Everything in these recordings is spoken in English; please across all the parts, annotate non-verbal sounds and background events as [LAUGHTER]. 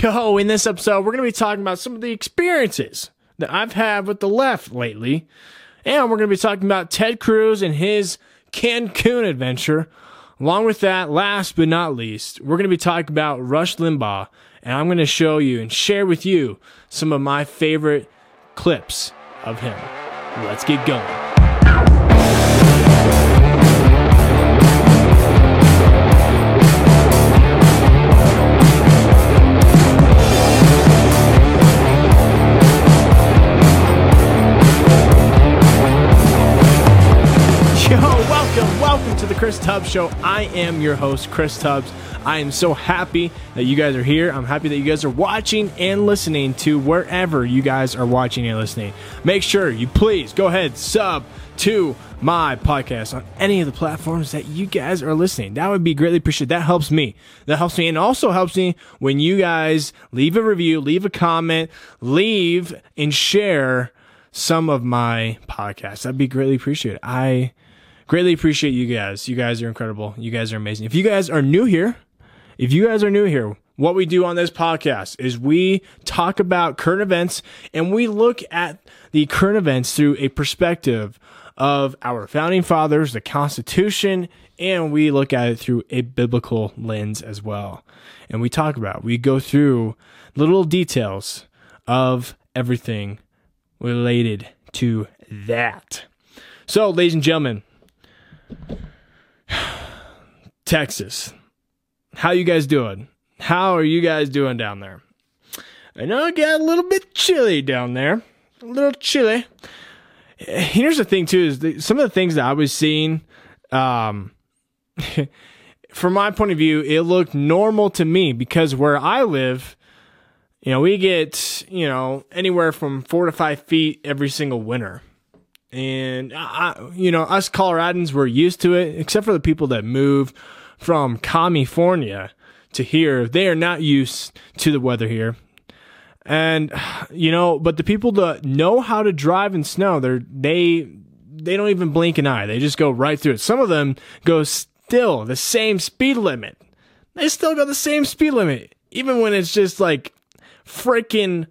Yo, in this episode, we're going to be talking about some of the experiences that I've had with the left lately. And we're going to be talking about Ted Cruz and his Cancun adventure. Along with that, last but not least, we're going to be talking about Rush Limbaugh. And I'm going to show you and share with you some of my favorite clips of him. Let's get going. The Chris Tubbs Show. I am your host, Chris Tubbs. I am so happy that you guys are here. I'm happy that you guys are watching and listening to wherever you guys are watching and listening. Make sure you please go ahead, sub to my podcast on any of the platforms that you guys are listening. That would be greatly appreciated. That helps me. That helps me and also helps me when you guys leave a review, leave a comment, leave and share some of my podcasts. That'd be greatly appreciated. I greatly appreciate you guys. You guys are incredible. You guys are amazing. If you guys are new here, if you guys are new here, what we do on this podcast is we talk about current events and we look at the current events through a perspective of our founding fathers, the Constitution, and we look at it through a biblical lens as well. And we talk about, we go through little details of everything related to that. So, ladies and gentlemen, [SIGHS] Texas. How you guys doing? How are you guys doing down there? I know it got a little bit chilly down there. A little chilly. Here's the thing too is the, some of the things that I was seeing um [LAUGHS] from my point of view, it looked normal to me because where I live, you know, we get, you know, anywhere from four to five feet every single winter. And I, you know, us Coloradans were used to it, except for the people that move from California to here. They are not used to the weather here. And [SIGHS] you know, but the people that know how to drive in snow, they're they they don't even blink an eye. They just go right through it. Some of them go still the same speed limit. They still go the same speed limit, even when it's just like freaking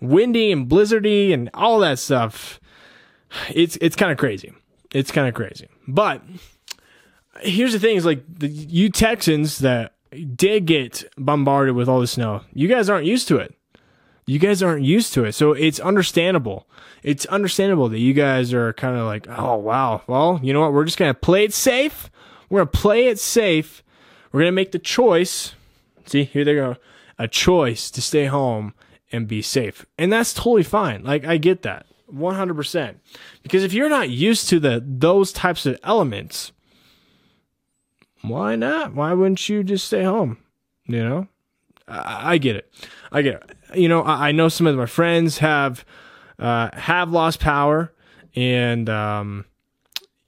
windy and blizzardy and all that stuff it's it's kind of crazy. It's kind of crazy. But here's the thing: is like the you Texans that did get bombarded with all the snow. You guys aren't used to it. You guys aren't used to it, so it's understandable. It's understandable that you guys are kind of like, oh wow, well, you know what? We're just gonna play it safe. We're gonna play it safe. We're gonna make the choice. See, here they go. A choice to stay home and be safe. And that's totally fine. Like, I get that. 100%. Because if you're not used to the those types of elements, why not? Why wouldn't you just stay home? You know? I, I get it. I get it. You know, I, I know some of my friends have uh, have lost power and um,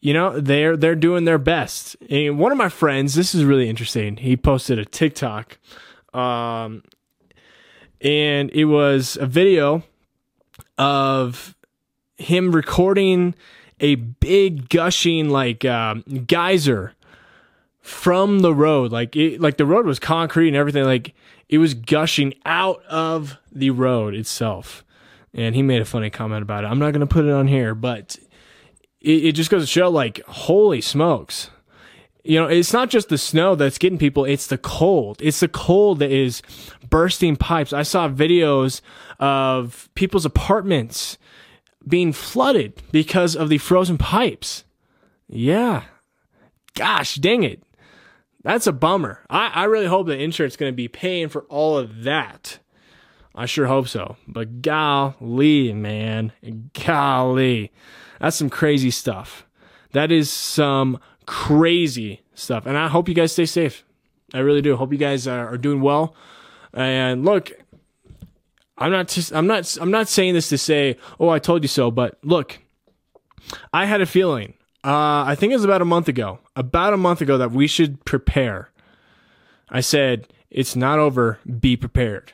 you know they're they're doing their best and one of my friends this is really interesting he posted a tiktok um, and it was a video of him recording a big gushing like uh, geyser from the road. Like it, like the road was concrete and everything. Like it was gushing out of the road itself. And he made a funny comment about it. I'm not going to put it on here but it, it just goes to show like holy smokes. You know it's not just the snow that's getting people it's the cold. It's the cold that is bursting pipes. I saw videos of people's apartments being flooded because of the frozen pipes. Yeah. Gosh dang it. That's a bummer. I, I really hope the insurance is going to be paying for all of that. I sure hope so. But golly, man. Golly. That's some crazy stuff. That is some crazy stuff. And I hope you guys stay safe. I really do. Hope you guys are, are doing well. And look, I'm not I'm not I'm not saying this to say, "Oh, I told you so," but look, I had a feeling. Uh, I think it was about a month ago, about a month ago that we should prepare. I said, "It's not over, be prepared."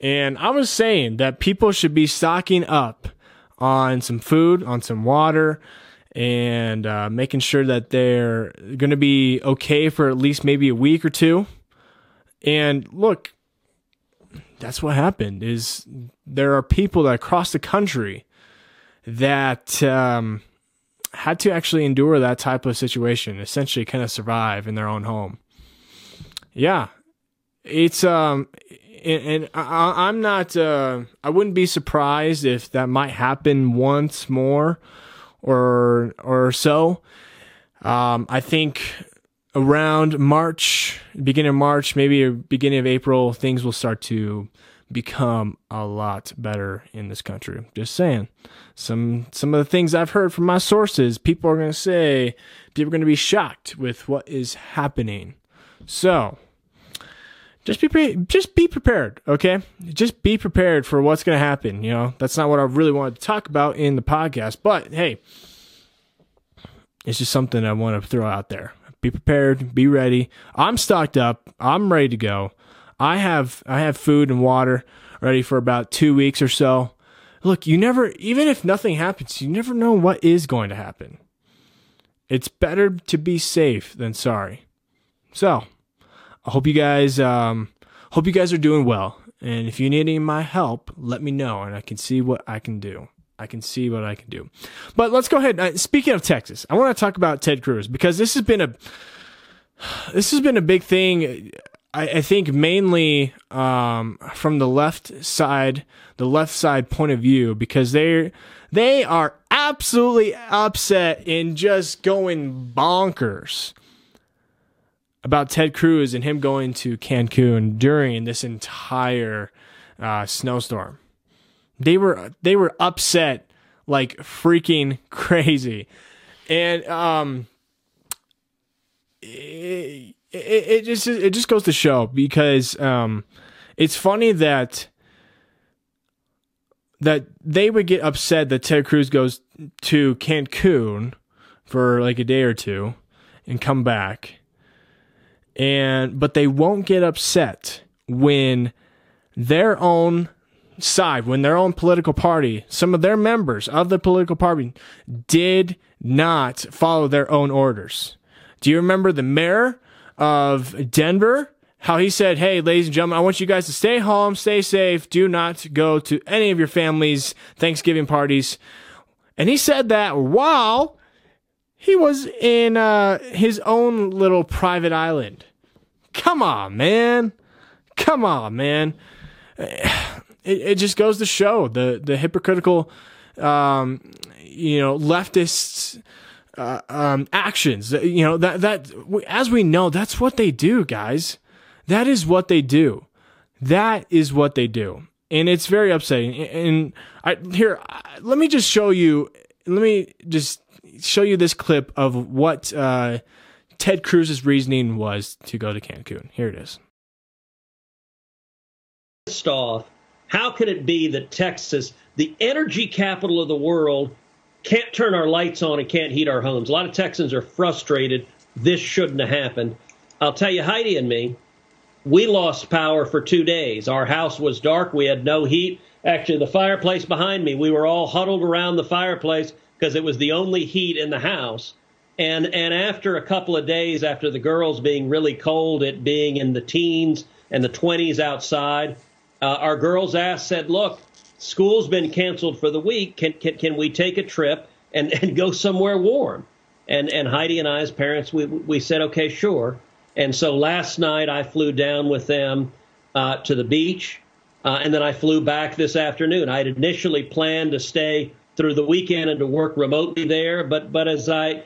And I was saying that people should be stocking up on some food, on some water, and uh, making sure that they're going to be okay for at least maybe a week or two. And look, that's what happened. Is there are people that across the country that um, had to actually endure that type of situation, essentially, kind of survive in their own home. Yeah, it's um, and, and I, I'm not. Uh, I wouldn't be surprised if that might happen once more, or or so. Um, I think around March, beginning of March, maybe beginning of April, things will start to become a lot better in this country. Just saying. Some some of the things I've heard from my sources, people are going to say people are going to be shocked with what is happening. So, just be pre- just be prepared, okay? Just be prepared for what's going to happen, you know. That's not what I really wanted to talk about in the podcast, but hey, it's just something I want to throw out there. Be prepared, be ready. I'm stocked up. I'm ready to go. I have I have food and water ready for about 2 weeks or so. Look, you never even if nothing happens, you never know what is going to happen. It's better to be safe than sorry. So, I hope you guys um hope you guys are doing well. And if you need any of my help, let me know and I can see what I can do. I can see what I can do. But let's go ahead. Uh, speaking of Texas, I want to talk about Ted Cruz because this has been a [SIGHS] this has been a big thing. I, I think mainly um, from the left side, the left side point of view, because they they are absolutely upset and just going bonkers about Ted Cruz and him going to Cancun during this entire uh, snowstorm. They were they were upset like freaking [LAUGHS] crazy, and um, it, it, it just it just goes to show because um, it's funny that that they would get upset that Ted Cruz goes to Cancun for like a day or two and come back. And but they won't get upset when their own side, when their own political party, some of their members of the political party did not follow their own orders. Do you remember the mayor of Denver? How he said, Hey, ladies and gentlemen, I want you guys to stay home, stay safe, do not go to any of your family's Thanksgiving parties. And he said that while he was in uh, his own little private island. Come on, man. Come on, man it, it just goes to show the the hypocritical, um, you know, leftists. Uh, um, actions, you know that that as we know, that's what they do, guys. That is what they do. That is what they do, and it's very upsetting. And I here, let me just show you. Let me just show you this clip of what uh, Ted Cruz's reasoning was to go to Cancun. Here it is. Off how can it be that Texas, the energy capital of the world, can't turn our lights on and can't heat our homes? A lot of Texans are frustrated. This shouldn't have happened. I'll tell you, Heidi and me, we lost power for two days. Our house was dark. We had no heat. Actually, the fireplace behind me, we were all huddled around the fireplace because it was the only heat in the house. And and after a couple of days, after the girls being really cold, it being in the teens and the 20s outside, uh, our girls asked, said, look, school's been canceled for the week. Can, can, can we take a trip and, [LAUGHS] and go somewhere warm? And, and Heidi and I, as parents, we, we said, okay, sure. And so last night I flew down with them uh, to the beach, uh, and then I flew back this afternoon. I had initially planned to stay through the weekend and to work remotely there, but but as I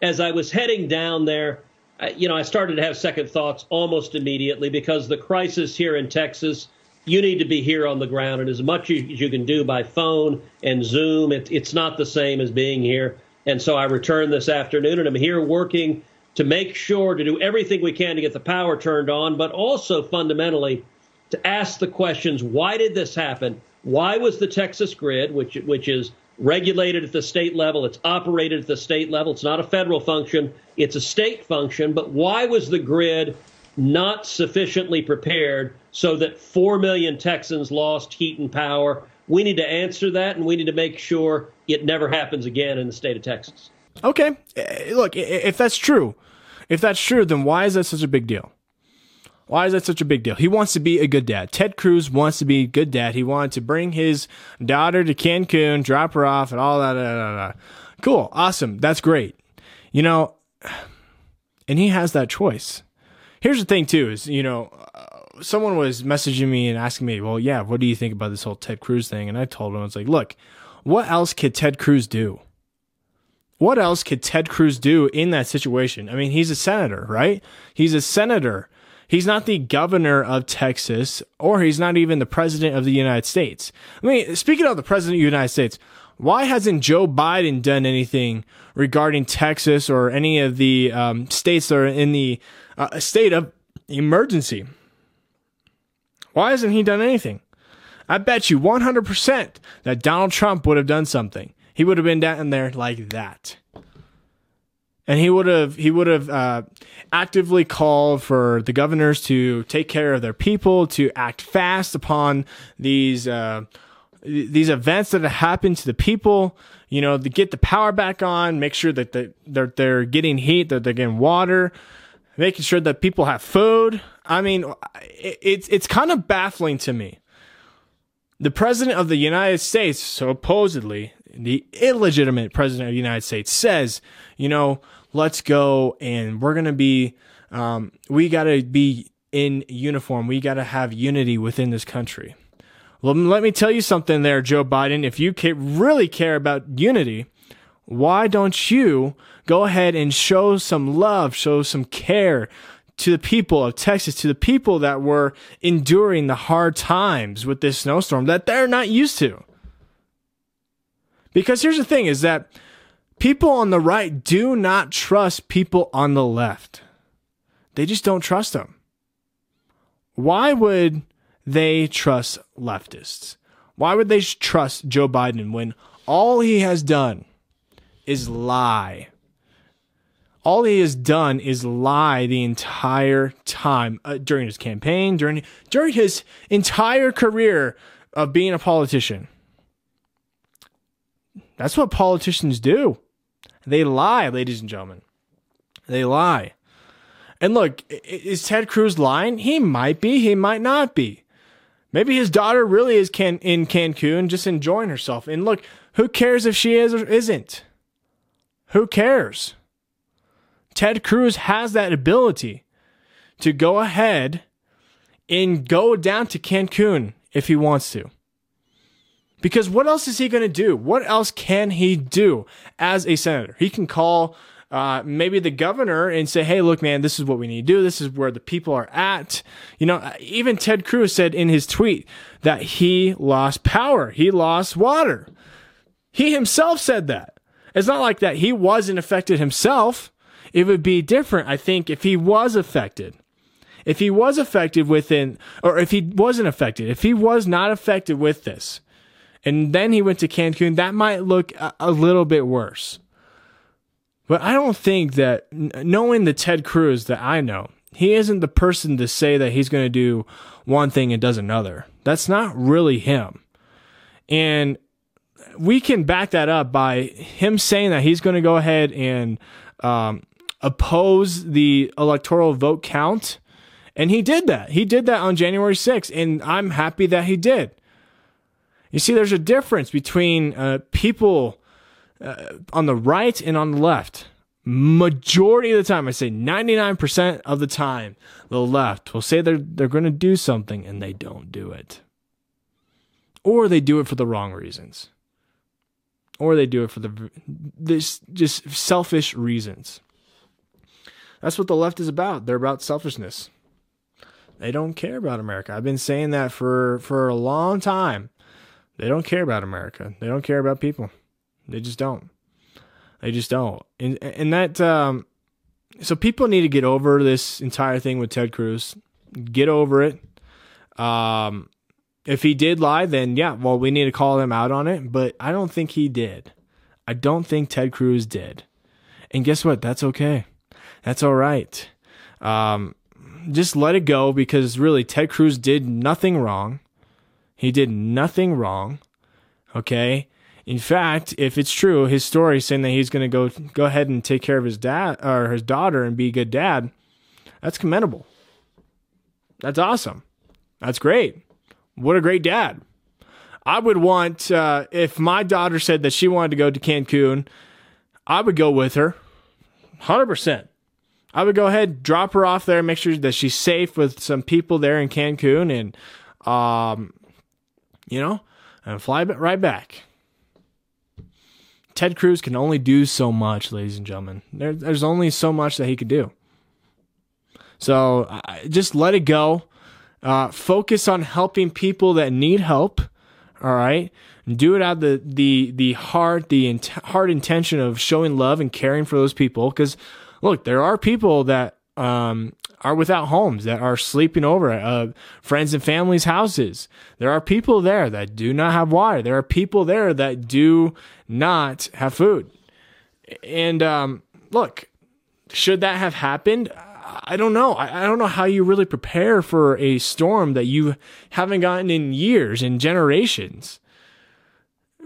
as I was heading down there, I, you know, I started to have second thoughts almost immediately because the crisis here in Texas you need to be here on the ground. And as much as you can do by phone and Zoom, it, it's not the same as being here. And so I returned this afternoon, and I'm here working to make sure to do everything we can to get the power turned on, but also fundamentally to ask the questions why did this happen? Why was the Texas grid, which, which is regulated at the state level, it's operated at the state level, it's not a federal function, it's a state function, but why was the grid not sufficiently prepared so that 4 million Texans lost heat and power. We need to answer that, and we need to make sure it never happens again in the state of Texas. Okay. Eh, look, if that's true, if that's true, then why is that such a big deal? Why is that such a big deal? He wants to be a good dad. Ted Cruz wants to be a good dad. He wanted to bring his daughter to Cancun, drop her off, and all that. Da, da, da. Cool. Awesome. That's great. You know, [SIGHS] and he has that choice. Here's the thing, too, is, you know, someone was messaging me and asking me, well, yeah, what do you think about this whole Ted Cruz thing? And I told him, I was like, look, what else could Ted Cruz do? What else could Ted Cruz do in that situation? I mean, he's a senator, right? He's a senator. He's not the governor of Texas, or he's not even the president of the United States. I mean, speaking of the president of the United States, why hasn't Joe Biden done anything regarding Texas or any of the um, states that are in the uh, state of emergency? Why hasn't he done anything? I bet you 100% that Donald Trump would have done something. He would have been down there like that. And he would have he would have uh, actively called for the governors to take care of their people, to act fast upon these uh, these events that have happened to the people. You know, to get the power back on, make sure that the, they're they're getting heat, that they're getting water, making sure that people have food. I mean, it's it's kind of baffling to me. The president of the United States, supposedly the illegitimate president of the United States, says, you know, let's go and we're gonna be, um, we gotta be in uniform. We gotta have unity within this country. Well, let me tell you something there, Joe Biden. If you really care about unity, why don't you go ahead and show some love, show some care to the people of Texas, to the people that were enduring the hard times with this snowstorm that they're not used to? Because here's the thing is that people on the right do not trust people on the left. They just don't trust them. Why would they trust leftists? Why would they trust Joe Biden when all he has done is lie? All he has done is lie the entire time uh, during his campaign, during during his entire career of being a politician. That's what politicians do. They lie, ladies and gentlemen. They lie. And look, is Ted Cruz lying? He might be, he might not be. Maybe his daughter really is can- in Cancun just enjoying herself. And look, who cares if she is or isn't? Who cares? Ted Cruz has that ability to go ahead and go down to Cancun if he wants to. Because what else is he going to do? What else can he do as a senator? He can call uh, maybe the governor and say, hey, look, man, this is what we need to do. This is where the people are at. You know, even Ted Cruz said in his tweet that he lost power, he lost water. He himself said that. It's not like that he wasn't affected himself. It would be different, I think, if he was affected. If he was affected within, or if he wasn't affected, if he was not affected with this, and then he went to Cancun, that might look a, a little bit worse. But I don't think that knowing the Ted Cruz that I know, he isn't the person to say that he's going to do one thing and does another. That's not really him. And we can back that up by him saying that he's going to go ahead and um, oppose the electoral vote count. And he did that. He did that on January 6th. And I'm happy that he did. You see, there's a difference between uh, people uh, on the right and on the left. Majority of the time, I say 99% of the time, the left will say they're, they're going to do something and they don't do it. Or they do it for the wrong reasons. Or they do it for the this just selfish reasons. That's what the left is about. They're about selfishness. They don't care about America. I've been saying that for for a long time. They don't care about America. They don't care about people. They just don't. They just don't. And and that um so people need to get over this entire thing with Ted Cruz. Get over it. Um if he did lie, then yeah, well we need to call him out on it, but I don't think he did. I don't think Ted Cruz did. And guess what? That's okay. That's all right. Um just let it go because really Ted Cruz did nothing wrong. He did nothing wrong. Okay. In fact, if it's true, his story saying that he's going to go go ahead and take care of his dad or his daughter and be a good dad, that's commendable. That's awesome. That's great. What a great dad. I would want, uh, if my daughter said that she wanted to go to Cancun, I would go with her 100%. I would go ahead, drop her off there, make sure that she's safe with some people there in Cancun, and, um, you know, and fly right back. Ted Cruz can only do so much, ladies and gentlemen. There, there's only so much that he could do. So just let it go. Uh, focus on helping people that need help. All right, do it out of the the the heart, the int- heart intention of showing love and caring for those people. Because look, there are people that um, are without homes, that are sleeping over at uh, friends and families' houses. There are people there that do not have water. There are people there that do not have food. And um, look, should that have happened? I don't know. I, don't know how you really prepare for a storm that you haven't gotten in years and generations.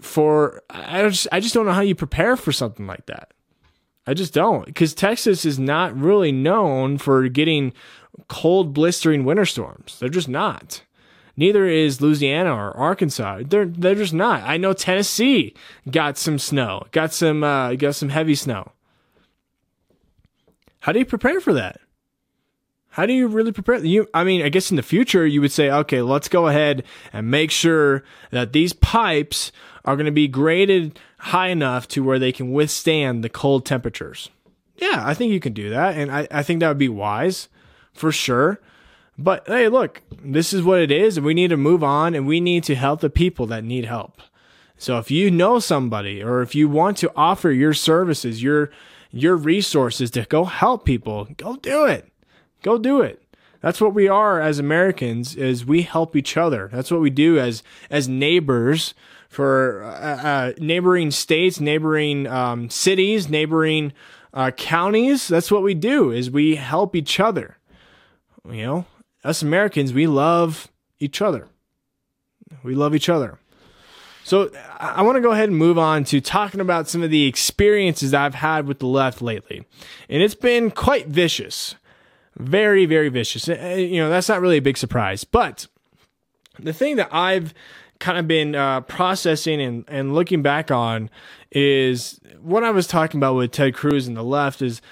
For I just I just don't know how you prepare for something like that. I just don't because Texas is not really known for getting cold, blistering winter storms. They're just not. Neither is Louisiana or Arkansas. They're they're just not. I know Tennessee got some snow, got some uh, got some heavy snow. How do you prepare for that? How do you really prepare? You, I mean, I guess in the future you would say, okay, let's go ahead and make sure that these pipes are going to be graded high enough to where they can withstand the cold temperatures. Yeah, I think you can do that. And I, I think that would be wise for sure. But hey, look, this is what it is. And we need to move on and we need to help the people that need help. So if you know somebody or if you want to offer your services, your, your resources to go help people, go do it Go do it. That's what we are as Americans is we help each other. That's what we do as as neighbors for uh, uh, neighboring states, neighboring um, cities, neighboring uh, counties. That's what we do is we help each other. You know, us Americans, we love each other. We love each other. So I want to go ahead and move on to talking about some of the experiences I've had with the left lately. And it's been quite vicious. Very, very vicious. Uh, you know, that's not really a big surprise. But the thing that I've kind of been uh, processing and, and looking back on is what I was talking about with Ted Cruz and the left is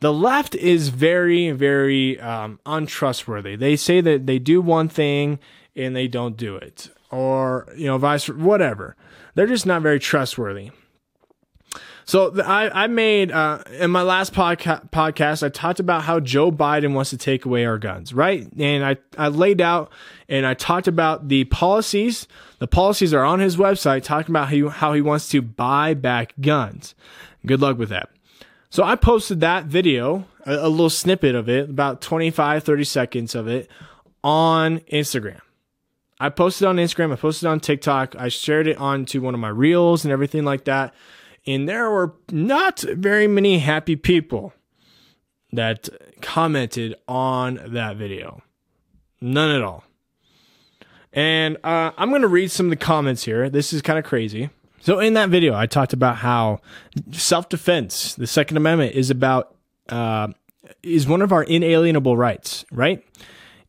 the left is very, very um, untrustworthy. They say that they do one thing and they don't do it, or you know, vice whatever. They're just not very trustworthy. So I, I made uh, in my last podca- podcast, I talked about how Joe Biden wants to take away our guns, right? And I, I laid out and I talked about the policies. The policies are on his website talking about how he, how he wants to buy back guns. Good luck with that. So I posted that video, a, a little snippet of it, about 25, 30 seconds of it on Instagram. I posted on Instagram, I posted on TikTok, I shared it onto one of my reels and everything like that and there were not very many happy people that commented on that video. None at all. And uh, I'm going to read some of the comments here. This is kind of crazy. So, in that video, I talked about how self defense, the Second Amendment, is about, uh, is one of our inalienable rights, right?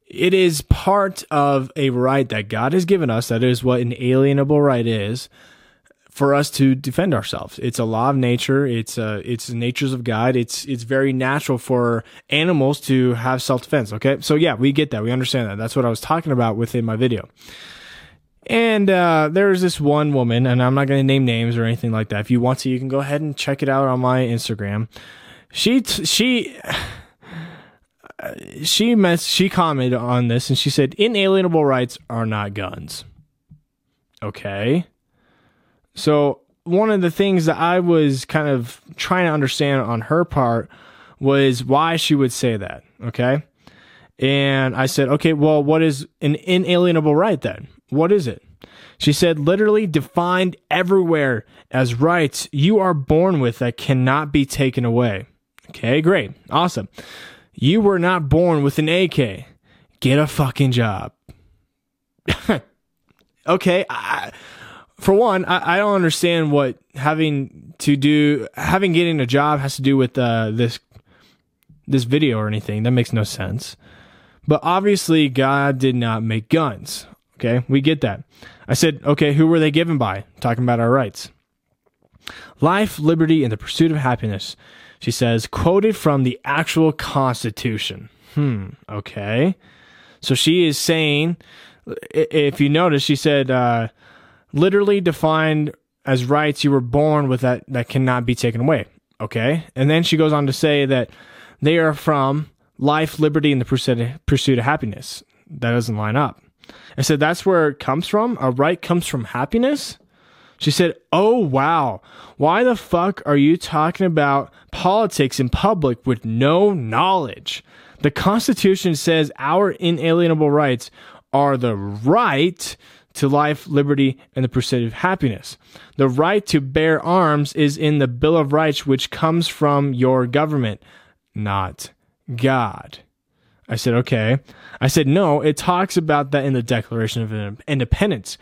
It is part of a right that God has given us. That is what an alienable right is for us to defend ourselves. It's a law of nature. It's uh, it's natures of God. It's it's very natural for animals to have self defense. Okay, so yeah, we get that. We understand that. That's what I was talking about within my video. And uh, there's this one woman, and I'm not going to name names or anything like that. If you want to, you can go ahead and check it out on my Instagram. She t- she [SIGHS] she mess she commented on this, and she said inalienable rights are not guns. Okay so one of the things that I was kind of trying to understand on her part was why she would say that. Okay. And I said, okay, well, what is an inalienable right then? What is it? She said, literally defined everywhere as rights you are born with that cannot be taken away. Okay, great. Awesome. You were not born with an AK. Get a fucking job. [LAUGHS] okay. I, for one, I, I, don't understand what having to do having getting a job has to do with uh, this this video or anything. That makes no sense. But obviously, God did not make guns. Okay, we get that. I said, okay, who were they given by? Talking about our rights. Life, liberty, and the pursuit of happiness. She says, quoted from the actual Constitution. Hmm, okay. So she is saying, if you notice, she said, uh, literally defined as rights you were born with that, that cannot be taken away. Okay. And then she goes on to say that they are from life, liberty, and the pursuit of happiness. That doesn't line up. I said, that's where it comes from. A right comes from happiness. She said, Oh, wow. Why the fuck are you talking about politics in public with no knowledge? The Constitution says our inalienable rights are the right to life, liberty, and the pursuit of happiness. The right to bear arms is in the Bill of Rights, which comes from your government, not God. I said, okay. I said, no, it talks about that in the Declaration of Independence.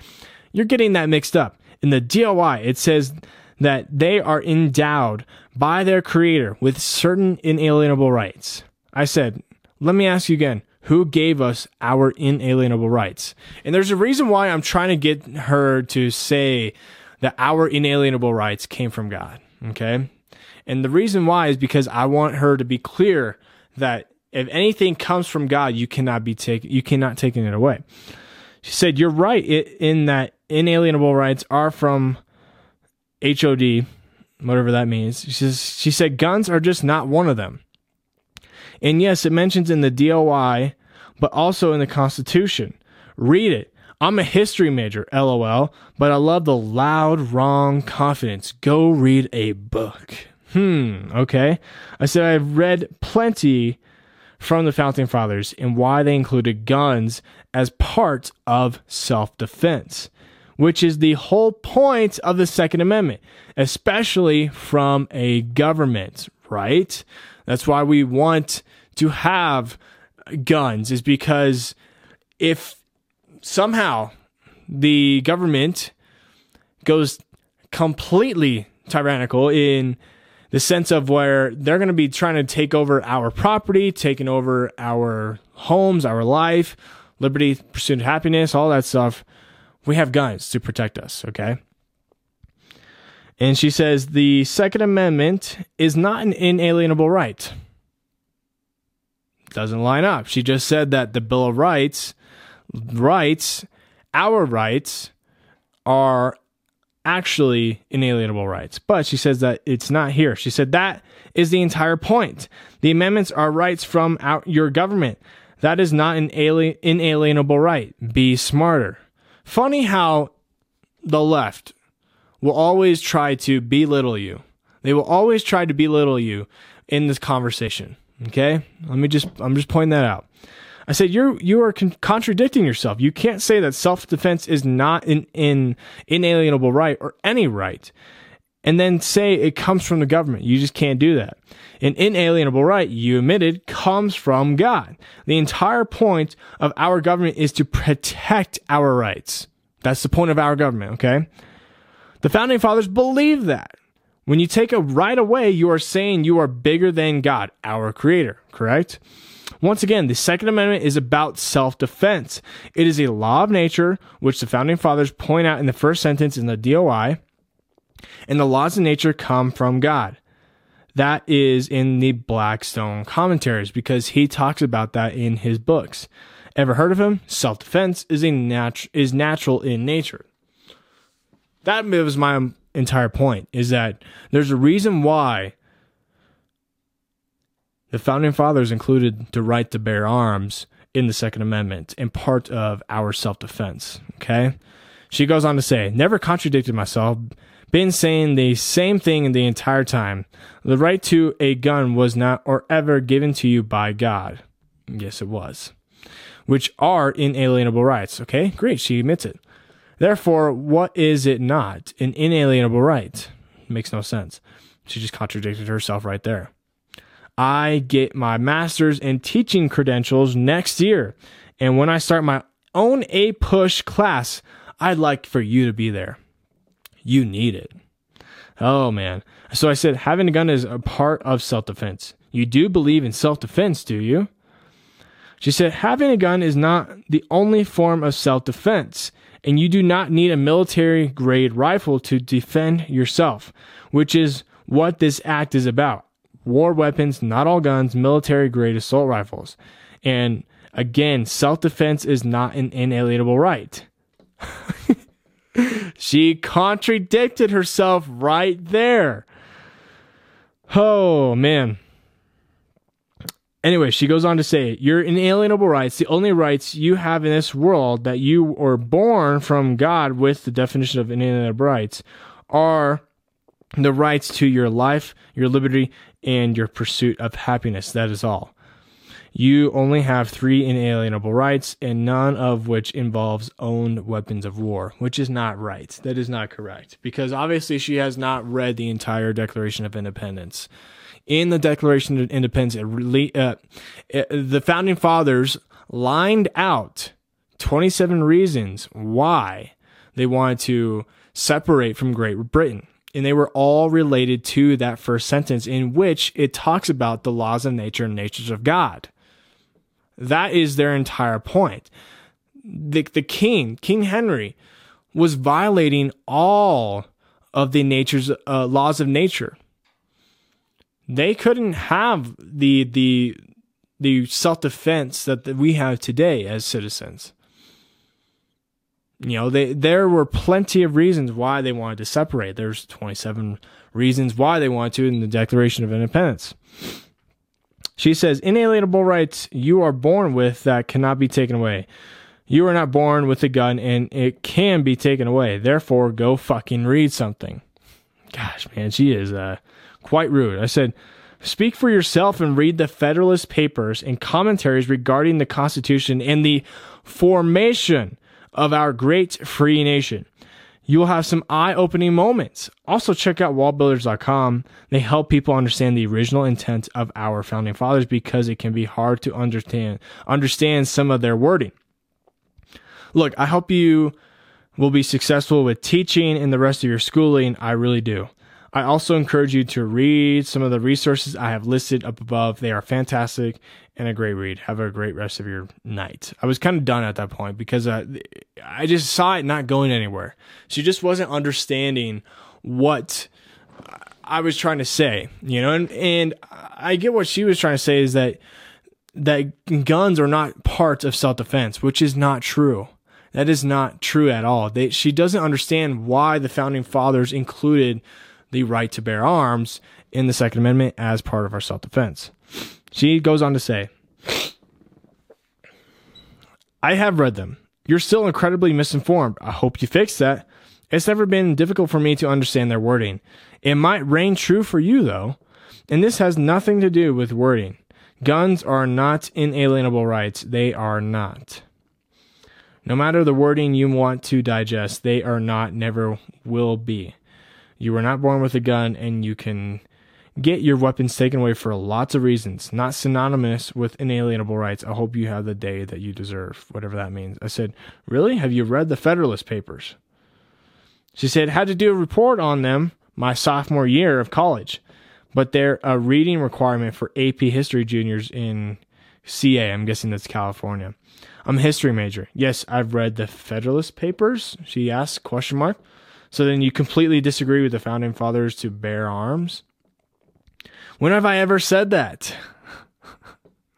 You're getting that mixed up. In the DOI, it says that they are endowed by their creator with certain inalienable rights. I said, let me ask you again, who gave us our inalienable rights? And there's a reason why I'm trying to get her to say that our inalienable rights came from God. Okay. And the reason why is because I want her to be clear that if anything comes from God, you cannot be taken, you cannot take it away. She said, you're right in that inalienable rights are from HOD, whatever that means. She says, she said, guns are just not one of them. And yes, it mentions in the DOI, but also in the Constitution. Read it. I'm a history major, lol, but I love the loud, wrong confidence. Go read a book. Hmm, okay. I said I've read plenty from the founding fathers and why they included guns as part of self defense, which is the whole point of the Second Amendment, especially from a government, right? That's why we want to have guns, is because if somehow the government goes completely tyrannical in the sense of where they're going to be trying to take over our property, taking over our homes, our life, liberty, pursuit of happiness, all that stuff. We have guns to protect us, okay? And she says the Second Amendment is not an inalienable right. Doesn't line up. She just said that the Bill of Rights, rights, our rights, are actually inalienable rights. But she says that it's not here. She said that is the entire point. The amendments are rights from our, your government. That is not an alien, inalienable right. Be smarter. Funny how the left will always try to belittle you. They will always try to belittle you in this conversation. Okay? Let me just, I'm just pointing that out. I said, you're, you are con- contradicting yourself. You can't say that self defense is not an, an inalienable right or any right and then say it comes from the government. You just can't do that. An inalienable right, you admitted, comes from God. The entire point of our government is to protect our rights. That's the point of our government, okay? The founding fathers believed that. When you take a right away, you are saying you are bigger than God, our creator, correct? Once again, the Second Amendment is about self defense. It is a law of nature, which the founding fathers point out in the first sentence in the DOI, and the laws of nature come from God. That is in the Blackstone commentaries because he talks about that in his books. Ever heard of him? Self defense is a nat- is natural in nature. That was my entire point. Is that there's a reason why the founding fathers included the right to bear arms in the Second Amendment and part of our self defense. Okay. She goes on to say, never contradicted myself, been saying the same thing the entire time. The right to a gun was not or ever given to you by God. Yes, it was. Which are inalienable rights. Okay, great. She admits it. Therefore, what is it not? An inalienable right. Makes no sense. She just contradicted herself right there. I get my master's in teaching credentials next year. And when I start my own APUSH class, I'd like for you to be there. You need it. Oh man. So I said, having a gun is a part of self defense. You do believe in self defense, do you? She said, having a gun is not the only form of self defense, and you do not need a military grade rifle to defend yourself, which is what this act is about. War weapons, not all guns, military grade assault rifles. And again, self defense is not an inalienable right. [LAUGHS] she contradicted herself right there. Oh, man. Anyway, she goes on to say, Your inalienable rights, the only rights you have in this world that you were born from God with the definition of inalienable rights, are the rights to your life, your liberty, and your pursuit of happiness. That is all. You only have three inalienable rights, and none of which involves owned weapons of war, which is not right. That is not correct. Because obviously she has not read the entire Declaration of Independence in the Declaration of Independence, uh, the founding fathers lined out 27 reasons why they wanted to separate from Great Britain. And they were all related to that first sentence in which it talks about the laws of nature and natures of God. That is their entire point. The, the king, King Henry, was violating all of the nature's uh, laws of nature they couldn't have the the the self defense that we have today as citizens. You know, they there were plenty of reasons why they wanted to separate. There's 27 reasons why they wanted to in the Declaration of Independence. She says, inalienable rights you are born with that cannot be taken away. You are not born with a gun and it can be taken away. Therefore, go fucking read something. Gosh, man, she is uh quite rude. I said, Speak for yourself and read the Federalist Papers and commentaries regarding the Constitution and the formation of our great free nation. You will have some eye opening moments. Also, check out wallbuilders.com. They help people understand the original intent of our founding fathers because it can be hard to understand, understand some of their wording. Look, I hope you will be successful with teaching and the rest of your schooling. I really do. I also encourage you to read some of the resources I have listed up above. They are fantastic and a great read. Have a great rest of your night. I was kind of done at that point because uh, I just saw it not going anywhere. She just wasn't understanding what I was trying to say, you know, and, and I get what she was trying to say is that that guns are not part of self defense, which is not true. That is not true at all. They, she doesn't understand why the founding fathers included the right to bear arms in the Second Amendment as part of our self defense. She goes on to say, I have read them. You're still incredibly misinformed. I hope you fix that. It's never been difficult for me to understand their wording. It might reign true for you, though, and this has nothing to do with wording. Guns are not inalienable rights. They are not. No matter the wording you want to digest, they are not, never will be. You were not born with a gun, and you can get your weapons taken away for lots of reasons, not synonymous with inalienable rights. I hope you have the day that you deserve, whatever that means. I said, Really? Have you read the Federalist Papers? She said, Had to do a report on them my sophomore year of college, but they're a reading requirement for AP History juniors in CA. I'm guessing that's California. I'm a history major. Yes, I've read the Federalist Papers. She asked, question mark. So then you completely disagree with the founding fathers to bear arms? When have I ever said that? [LAUGHS]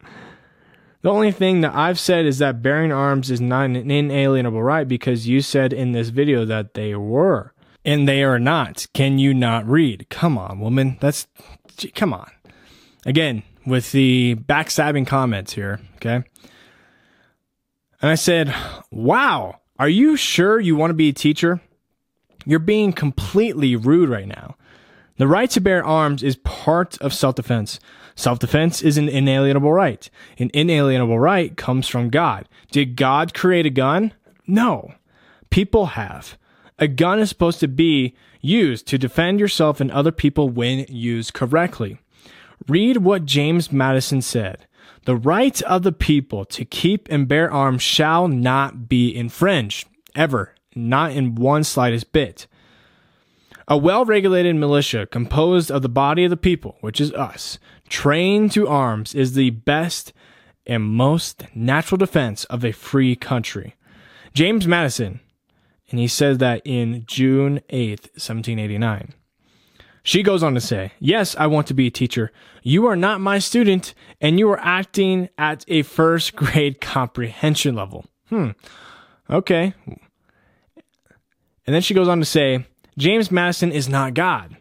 the only thing that I've said is that bearing arms is not an inalienable right because you said in this video that they were. And they are not. Can you not read? Come on, woman. That's, come on. Again, with the backstabbing comments here, okay? And I said, wow, are you sure you want to be a teacher? You're being completely rude right now. The right to bear arms is part of self defense. Self defense is an inalienable right. An inalienable right comes from God. Did God create a gun? No. People have. A gun is supposed to be used to defend yourself and other people when used correctly. Read what James Madison said. The right of the people to keep and bear arms shall not be infringed, ever, not in one slightest bit. A well regulated militia composed of the body of the people, which is us, trained to arms, is the best and most natural defense of a free country. James Madison, and he said that in June 8th, 1789. She goes on to say, Yes, I want to be a teacher. You are not my student, and you are acting at a first grade [LAUGHS] comprehension level. Hmm. Okay. And then she goes on to say, James Madison is not God,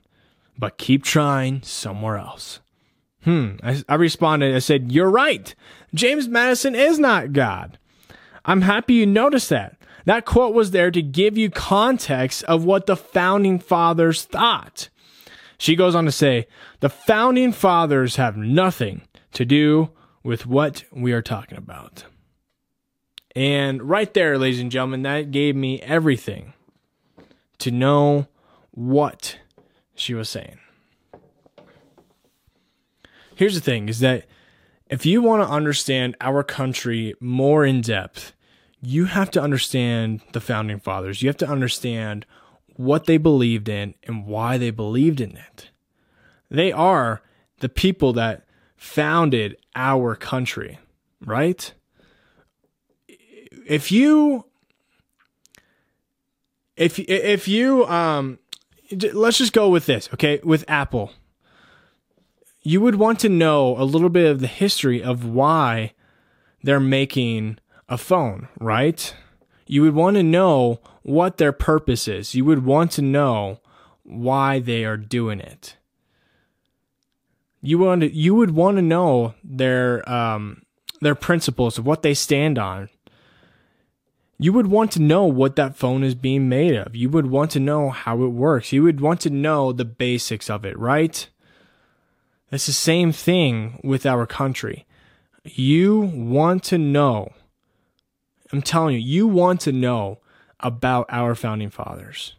but keep trying somewhere else. Hmm. I, I responded, I said, You're right. James Madison is not God. I'm happy you noticed that. That quote was there to give you context of what the founding fathers thought. She goes on to say, the founding fathers have nothing to do with what we are talking about. And right there, ladies and gentlemen, that gave me everything to know what she was saying. Here's the thing is that if you want to understand our country more in depth, you have to understand the founding fathers. You have to understand what they believed in and why they believed in it. They are the people that founded our country, right? If you if if you um let's just go with this, okay? With Apple. You would want to know a little bit of the history of why they're making a phone, right? You would want to know what their purpose is. You would want to know why they are doing it. You want to, you would want to know their um, their principles of what they stand on. You would want to know what that phone is being made of. You would want to know how it works. You would want to know the basics of it, right? It's the same thing with our country. You want to know I'm telling you, you want to know about our founding fathers.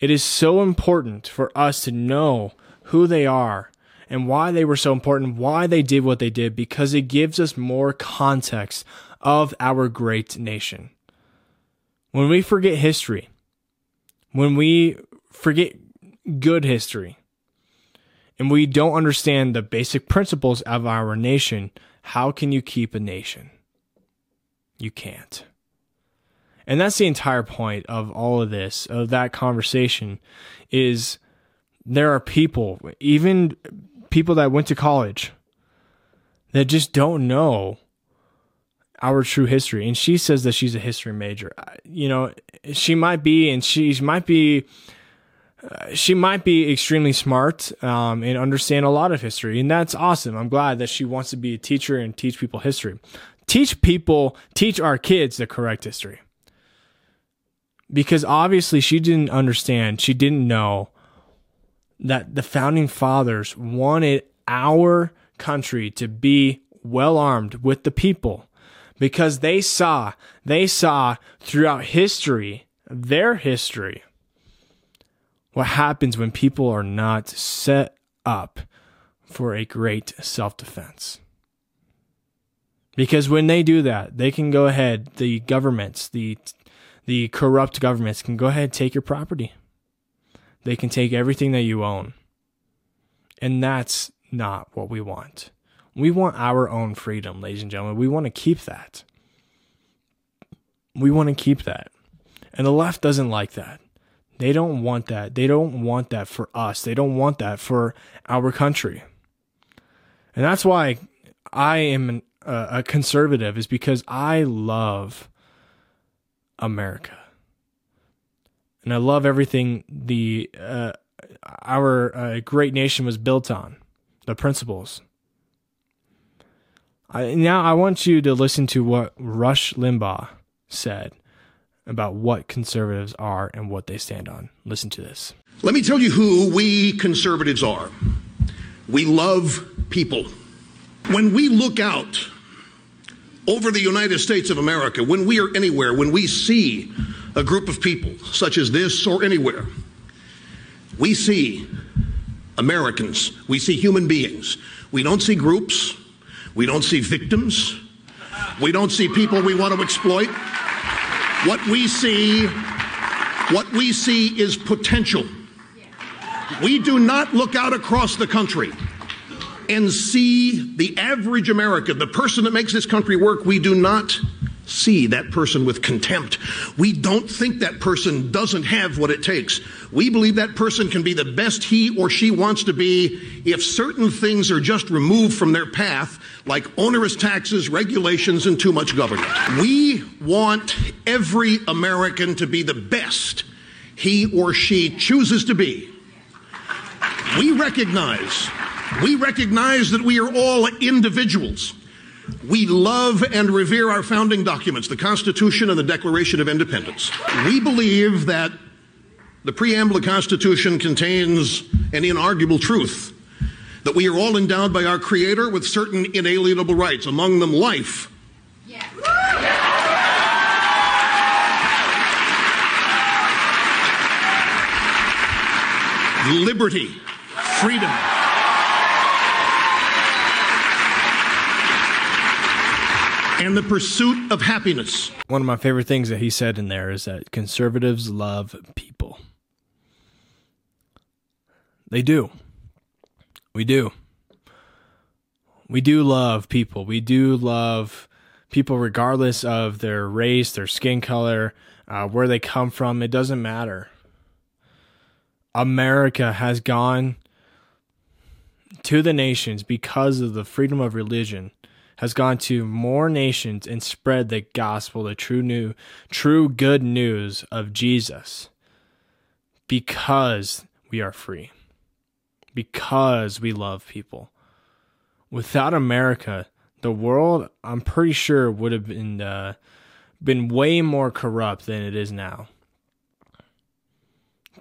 It is so important for us to know who they are and why they were so important, why they did what they did, because it gives us more context of our great nation. When we forget history, when we forget good history, and we don't understand the basic principles of our nation, how can you keep a nation? You can't. And that's the entire point of all of this, of that conversation, is there are people, even people that went to college, that just don't know our true history. And she says that she's a history major. You know, she might be, and she might be. Uh, she might be extremely smart um, and understand a lot of history, and that's awesome. I'm glad that she wants to be a teacher and teach people history teach people, teach our kids the correct history. Because obviously she didn't understand, she didn't know that the founding fathers wanted our country to be well armed with the people because they saw, they saw throughout history, their history, what happens when people are not set up for a great self defense. Because when they do that, they can go ahead, the governments, the the corrupt governments can go ahead and take your property. They can take everything that you own. And that's not what we want. We want our own freedom, ladies and gentlemen. We want to keep that. We want to keep that. And the left doesn't like that. They don't want that. They don't want that for us. They don't want that for our country. And that's why I am a conservative is because I love America, and I love everything the uh, our uh, great nation was built on, the principles. I, now I want you to listen to what Rush Limbaugh said about what conservatives are and what they stand on. Listen to this. Let me tell you who we conservatives are. We love people. When we look out over the United States of America, when we are anywhere, when we see a group of people such as this or anywhere, we see Americans, we see human beings. We don't see groups, we don't see victims, we don't see people we want to exploit. What we see, what we see is potential. We do not look out across the country and see the average American, the person that makes this country work, we do not see that person with contempt. We don't think that person doesn't have what it takes. We believe that person can be the best he or she wants to be if certain things are just removed from their path, like onerous taxes, regulations, and too much government. We want every American to be the best he or she chooses to be. We recognize, we recognize that we are all individuals. We love and revere our founding documents, the Constitution and the Declaration of Independence. We believe that the preamble of the Constitution contains an inarguable truth that we are all endowed by our Creator with certain inalienable rights, among them life. Liberty, freedom, and the pursuit of happiness. One of my favorite things that he said in there is that conservatives love people. They do. We do. We do love people. We do love people regardless of their race, their skin color, uh, where they come from. It doesn't matter. America has gone to the nations because of the freedom of religion has gone to more nations and spread the gospel, the true new, true good news of Jesus. Because we are free, because we love people. Without America, the world, I'm pretty sure, would have been uh, been way more corrupt than it is now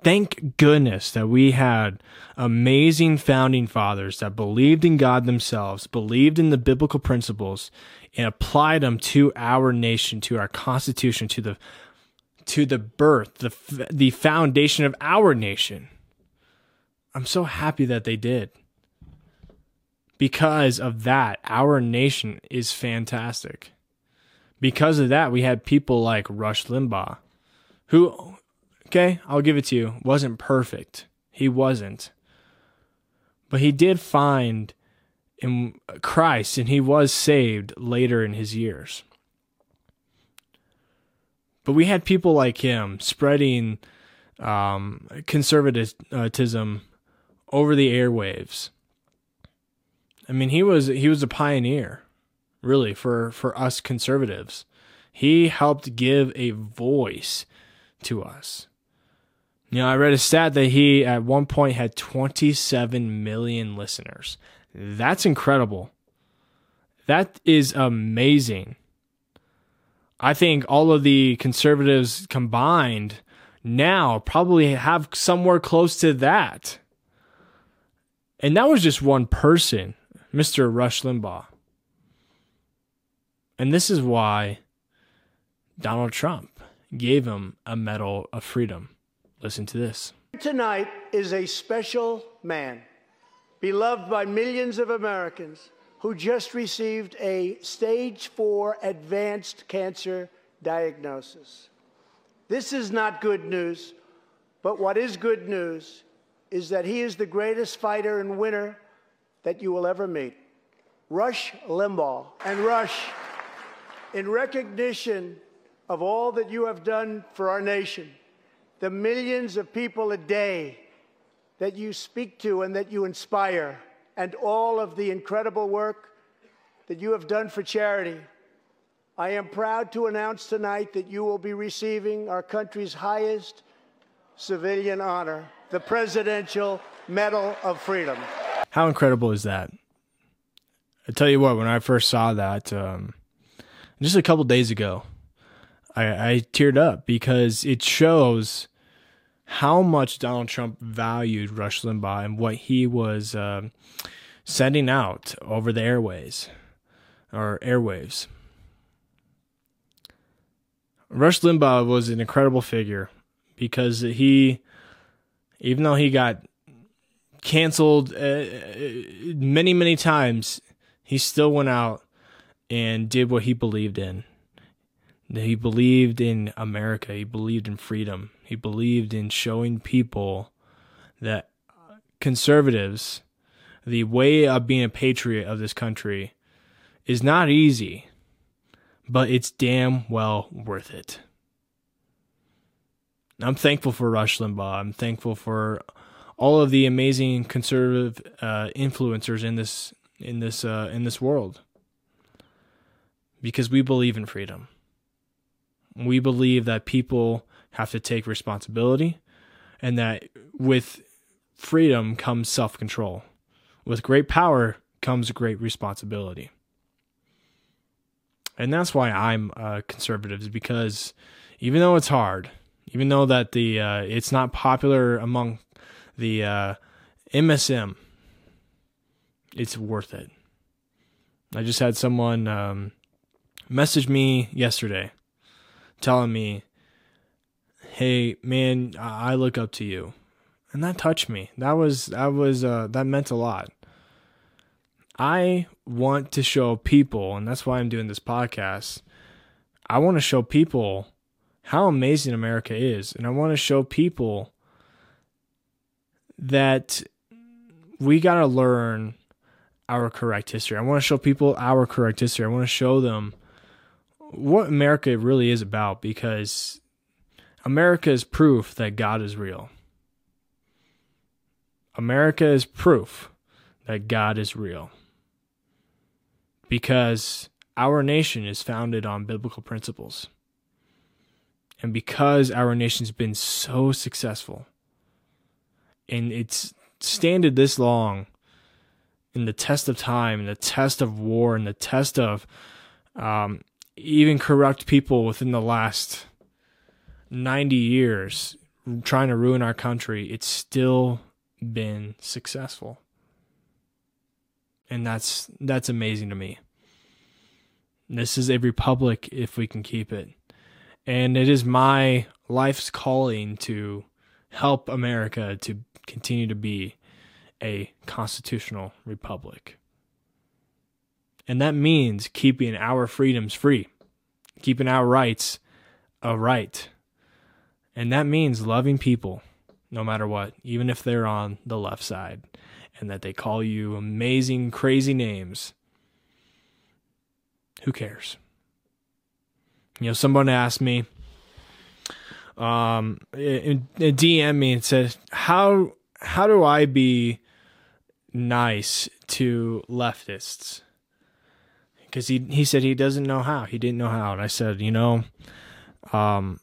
thank goodness that we had amazing founding fathers that believed in God themselves, believed in the biblical principles, and applied them to our nation, to our constitution, to the to the birth, the the foundation of our nation. I'm so happy that they did. Because of that, our nation is fantastic. Because of that, we had people like Rush Limbaugh, who Okay, I'll give it to you. Wasn't perfect. He wasn't. But he did find in Christ and he was saved later in his years. But we had people like him spreading um, conservatism over the airwaves. I mean, he was he was a pioneer, really, for for us conservatives. He helped give a voice to us. You know, I read a stat that he at one point had 27 million listeners. That's incredible. That is amazing. I think all of the conservatives combined now probably have somewhere close to that. And that was just one person, Mr. Rush Limbaugh. And this is why Donald Trump gave him a Medal of Freedom. Listen to this. Tonight is a special man, beloved by millions of Americans, who just received a stage four advanced cancer diagnosis. This is not good news, but what is good news is that he is the greatest fighter and winner that you will ever meet. Rush Limbaugh. And Rush, in recognition of all that you have done for our nation, the millions of people a day that you speak to and that you inspire, and all of the incredible work that you have done for charity. I am proud to announce tonight that you will be receiving our country's highest civilian honor, the Presidential Medal of Freedom. How incredible is that? I tell you what, when I first saw that, um, just a couple days ago, I, I teared up because it shows how much Donald Trump valued Rush Limbaugh and what he was um, sending out over the airways or airwaves. Rush Limbaugh was an incredible figure because he, even though he got canceled uh, many, many times, he still went out and did what he believed in. He believed in America. He believed in freedom. He believed in showing people that conservatives, the way of being a patriot of this country is not easy, but it's damn well worth it. I'm thankful for Rush Limbaugh. I'm thankful for all of the amazing conservative uh, influencers in this in this uh, in this world because we believe in freedom. We believe that people have to take responsibility and that with freedom comes self control. With great power comes great responsibility. And that's why I'm uh, conservative, is because even though it's hard, even though that the uh, it's not popular among the uh, MSM, it's worth it. I just had someone um, message me yesterday telling me, "Hey, man, I look up to you," and that touched me. That was that was uh, that meant a lot. I want to show people, and that's why I'm doing this podcast. I want to show people how amazing America is, and I want to show people that we got to learn our correct history. I want to show people our correct history. I want to show them what America really is about because America is proof that God is real. America is proof that God is real. Because our nation is founded on biblical principles. And because our nation's been so successful and it's standed this long in the test of time, in the test of war, in the test of um, even corrupt people within the last 90 years trying to ruin our country, it's still been successful. And that's that's amazing to me. This is a republic if we can keep it. And it is my life's calling to help America to continue to be a constitutional republic. And that means keeping our freedoms free, keeping our rights a right. And that means loving people no matter what, even if they're on the left side and that they call you amazing, crazy names. Who cares? You know, someone asked me, um, DM me and said, "How how do I be nice to leftists?" Because he he said he doesn't know how. He didn't know how, and I said, you know, um,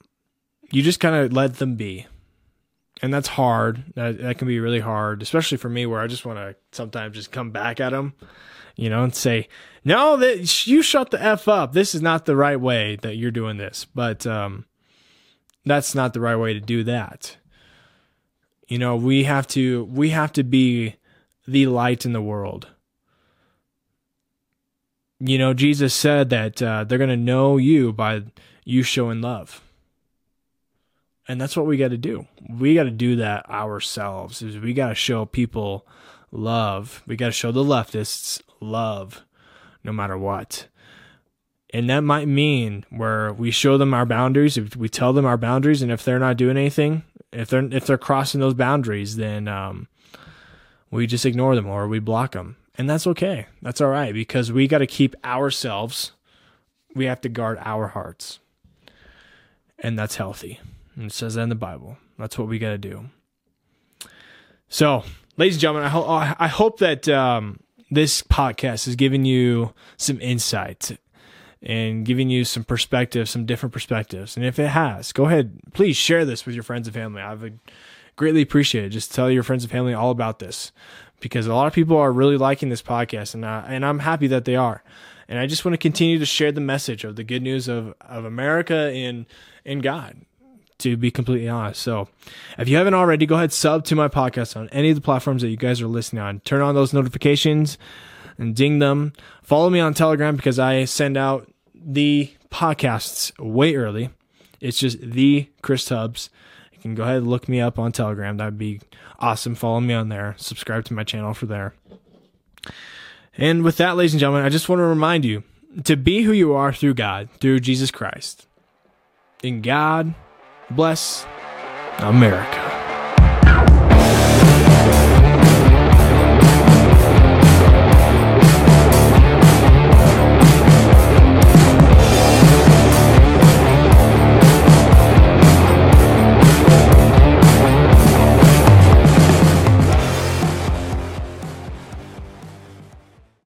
you just kind of let them be and that's hard. That, that can be really hard, especially for me, where I just want to sometimes just come back at them, you know, and say, "No, that you shut the f up. This is not the right way that you're doing this." But um, that's not the right way to do that. You know, we have to we have to be the light in the world. You know, Jesus said that uh, they're going to know you by you showing love and that's what we got to do. We got to do that ourselves. Is we got to show people love. We got to show the leftists love, no matter what. And that might mean where we show them our boundaries. If we tell them our boundaries, and if they're not doing anything, if they're if they're crossing those boundaries, then um, we just ignore them or we block them, and that's okay. That's all right because we got to keep ourselves. We have to guard our hearts, and that's healthy. And it says that in the Bible. That's what we got to do. So, ladies and gentlemen, I, ho- I hope that um, this podcast has given you some insight and giving you some perspective, some different perspectives. And if it has, go ahead, please share this with your friends and family. I would greatly appreciate it. Just tell your friends and family all about this because a lot of people are really liking this podcast, and I, and I'm happy that they are. And I just want to continue to share the message of the good news of, of America in in God to be completely honest. So if you haven't already, go ahead and sub to my podcast on any of the platforms that you guys are listening on. Turn on those notifications and ding them. Follow me on Telegram because I send out the podcasts way early. It's just the Chris Tubbs. Can go ahead and look me up on Telegram. That'd be awesome. Follow me on there. Subscribe to my channel for there. And with that, ladies and gentlemen, I just want to remind you to be who you are through God, through Jesus Christ. And God, bless America.